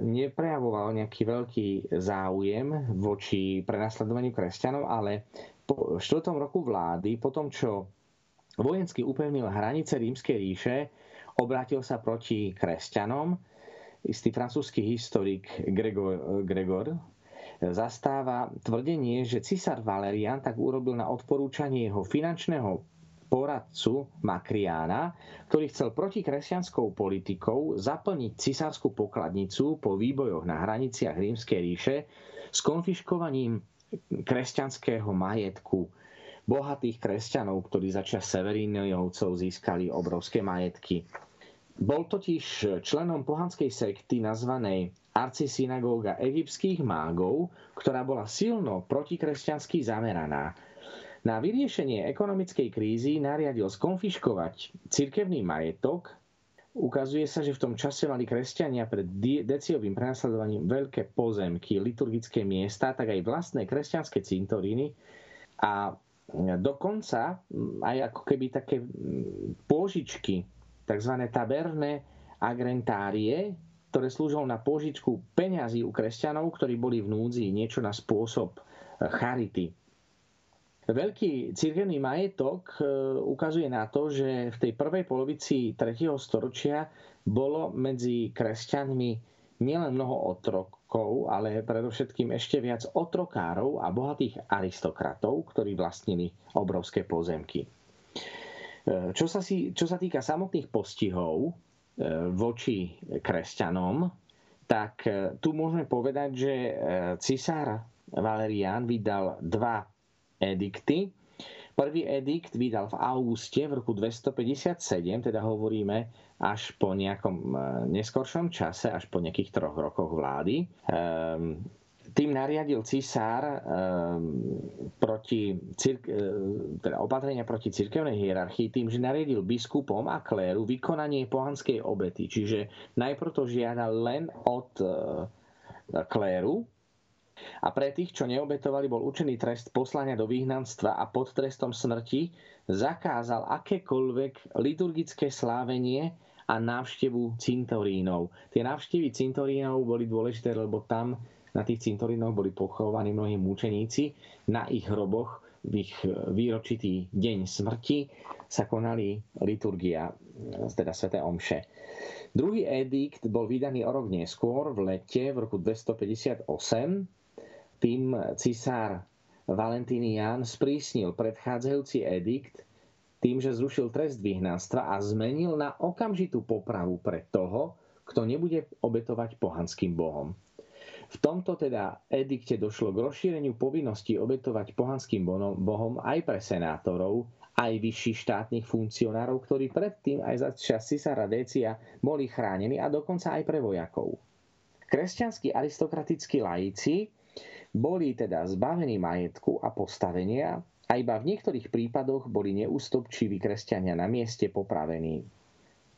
neprejavoval nejaký veľký záujem voči prenasledovaniu kresťanov, ale po štvrtom roku vlády, po tom, čo vojensky upevnil hranice rímskej ríše, obrátil sa proti kresťanom. Istý francúzsky historik Gregor, Gregor zastáva tvrdenie, že cisár Valerian tak urobil na odporúčanie jeho finančného poradcu Makriána, ktorý chcel protikresťanskou politikou zaplniť cisárskú pokladnicu po výbojoch na hraniciach rímskej ríše s konfiškovaním kresťanského majetku bohatých kresťanov, ktorí začas Severínovcov získali obrovské majetky. Bol totiž členom pohanskej sekty nazvanej arcisynagóga egyptských mágov, ktorá bola silno protikresťansky zameraná. Na vyriešenie ekonomickej krízy nariadil skonfiškovať cirkevný majetok Ukazuje sa, že v tom čase mali kresťania pred deciovým prenasledovaním veľké pozemky, liturgické miesta, tak aj vlastné kresťanské cintoríny a dokonca aj ako keby také pôžičky, tzv. taberné agrentárie, ktoré slúžili na pôžičku peňazí u kresťanov, ktorí boli v núdzi, niečo na spôsob charity. Veľký cirkevný majetok e, ukazuje na to, že v tej prvej polovici 3. storočia bolo medzi kresťanmi nielen mnoho otrokov, ale predovšetkým ešte viac otrokárov a bohatých aristokratov, ktorí vlastnili obrovské pozemky. E, čo sa, si, čo sa týka samotných postihov e, voči kresťanom, tak tu môžeme povedať, že cisár Valerian vydal dva edikty. Prvý edikt vydal v auguste v roku 257, teda hovoríme až po nejakom e, neskoršom čase, až po nejakých troch rokoch vlády. Ehm, tým nariadil cisár ehm, proti e, teda opatrenia proti cirkevnej hierarchii tým, že nariadil biskupom a kléru vykonanie pohanskej obety. Čiže najprv to žiadal len od e, kléru, a pre tých, čo neobetovali, bol učený trest poslania do vyhnanstva a pod trestom smrti zakázal akékoľvek liturgické slávenie a návštevu cintorínov. Tie návštevy cintorínov boli dôležité, lebo tam na tých cintorínoch boli pochovaní mnohí mučeníci. Na ich hroboch v ich výročitý deň smrti sa konali liturgia, teda sveté omše. Druhý edikt bol vydaný o rok neskôr, v lete, v roku 258, tým cisár Valentinian sprísnil predchádzajúci edikt tým, že zrušil trest vyhnanstva a zmenil na okamžitú popravu pre toho, kto nebude obetovať pohanským bohom. V tomto teda edikte došlo k rozšíreniu povinnosti obetovať pohanským bohom aj pre senátorov, aj vyšších štátnych funkcionárov, ktorí predtým aj za čas cisára Décia boli chránení a dokonca aj pre vojakov. Kresťanskí aristokratickí laici boli teda zbavení majetku a postavenia a iba v niektorých prípadoch boli neústupčiví kresťania na mieste popravení.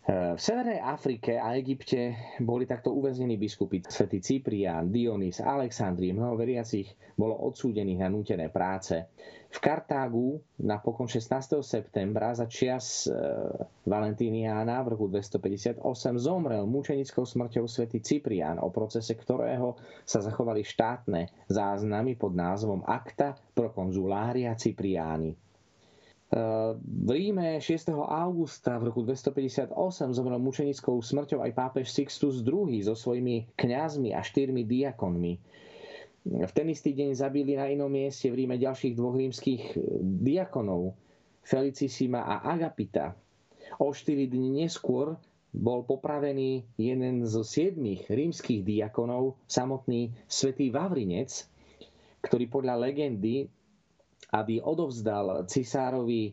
V Severnej Afrike a Egypte boli takto uväznení biskupy svätý Cyprián, Dionys, Alexandrie, mnoho veriacich bolo odsúdených na nútené práce. V Kartágu napokon 16. septembra za čias e, Valentíniána v roku 258 zomrel mučenickou smrťou svätý Cyprián, o procese ktorého sa zachovali štátne záznamy pod názvom Acta pro consulária Cypriáni. V Ríme 6. augusta v roku 258 zomrel mučenickou smrťou aj pápež Sixtus II so svojimi kňazmi a štyrmi diakonmi. V ten istý deň zabili na inom mieste v Ríme ďalších dvoch rímskych diakonov, Felicissima a Agapita. O 4 dní neskôr bol popravený jeden zo siedmých rímskych diakonov, samotný svätý Vavrinec, ktorý podľa legendy aby odovzdal cisárovi e,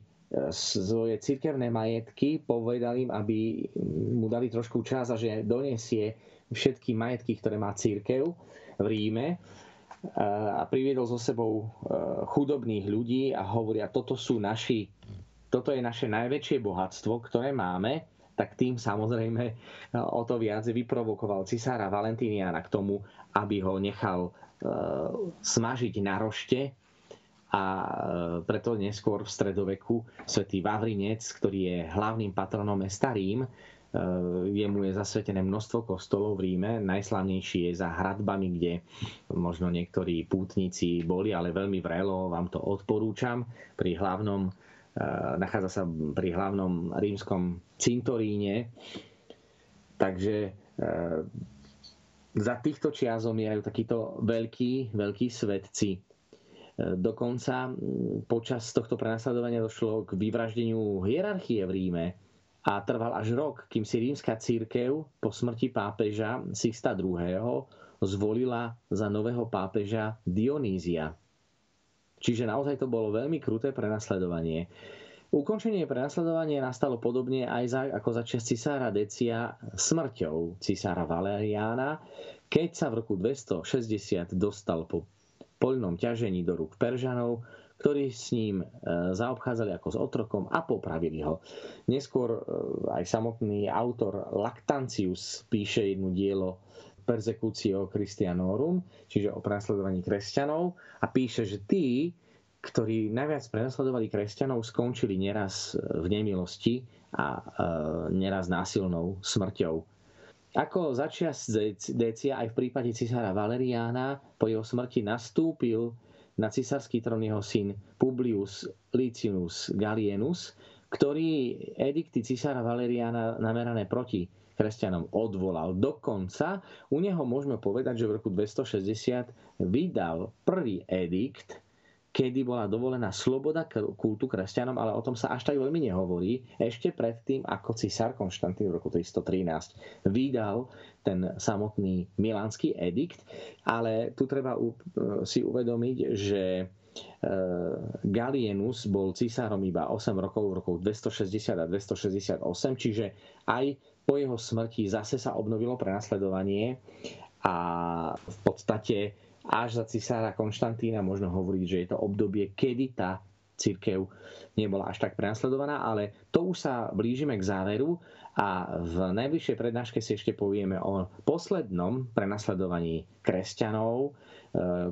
svoje cirkevné majetky, povedal im, aby mu dali trošku čas a že donesie všetky majetky, ktoré má církev v Ríme e, a priviedol so sebou e, chudobných ľudí a hovoria, toto sú naši, toto je naše najväčšie bohatstvo, ktoré máme, tak tým samozrejme o to viac vyprovokoval cisára Valentíniana k tomu, aby ho nechal smažiť na rošte a e, preto neskôr v stredoveku svätý Vavrinec, ktorý je hlavným patronom mesta Rím, e, jemu je zasvetené množstvo kostolov v Ríme. Najslavnejší je za hradbami, kde možno niektorí pútnici boli, ale veľmi vrelo vám to odporúčam. Pri hlavnom, e, nachádza sa pri hlavnom rímskom cintoríne. Takže za týchto čias zomierajú takíto veľkí, veľkí svetci Dokonca počas tohto prenasledovania došlo k vyvraždeniu hierarchie v Ríme a trval až rok, kým si rímska církev po smrti pápeža Sixta II. zvolila za nového pápeža Dionýzia. Čiže naozaj to bolo veľmi kruté prenasledovanie. Ukončenie prenasledovania nastalo podobne aj za, ako za čas cisára Decia smrťou cisára Valeriána, keď sa v roku 260 dostal po poľnom ťažení do rúk Peržanov, ktorí s ním e, zaobchádzali ako s otrokom a popravili ho. Neskôr e, aj samotný autor Lactantius píše jedno dielo Persecutio Christianorum, čiže o prenasledovaní kresťanov a píše, že tí, ktorí najviac prenasledovali kresťanov, skončili neraz v nemilosti a neraz násilnou smrťou. Ako začias Décia aj v prípade cisára Valeriána po jeho smrti nastúpil na cisársky trón jeho syn Publius Licinus Gallienus, ktorý edikty cisára Valeriana namerané proti kresťanom odvolal. Dokonca u neho môžeme povedať, že v roku 260 vydal prvý edikt, kedy bola dovolená sloboda kultu kresťanom, ale o tom sa až tak veľmi nehovorí. Ešte predtým, ako cisár Konštantín v roku 313 vydal ten samotný milánsky edikt, ale tu treba si uvedomiť, že e, Galienus bol cisárom iba 8 rokov v roku 260 a 268, čiže aj po jeho smrti zase sa obnovilo prenasledovanie a v podstate až za cisára Konštantína možno hovoriť, že je to obdobie, kedy tá církev nebola až tak prenasledovaná, ale to už sa blížime k záveru a v najbližšej prednáške si ešte povieme o poslednom prenasledovaní kresťanov, e,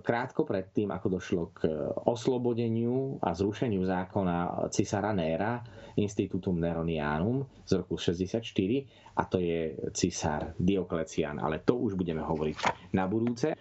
krátko pred tým, ako došlo k oslobodeniu a zrušeniu zákona cisára Néra, Institutum Neronianum z roku 64 a to je cisár Dioklecian, ale to už budeme hovoriť na budúce.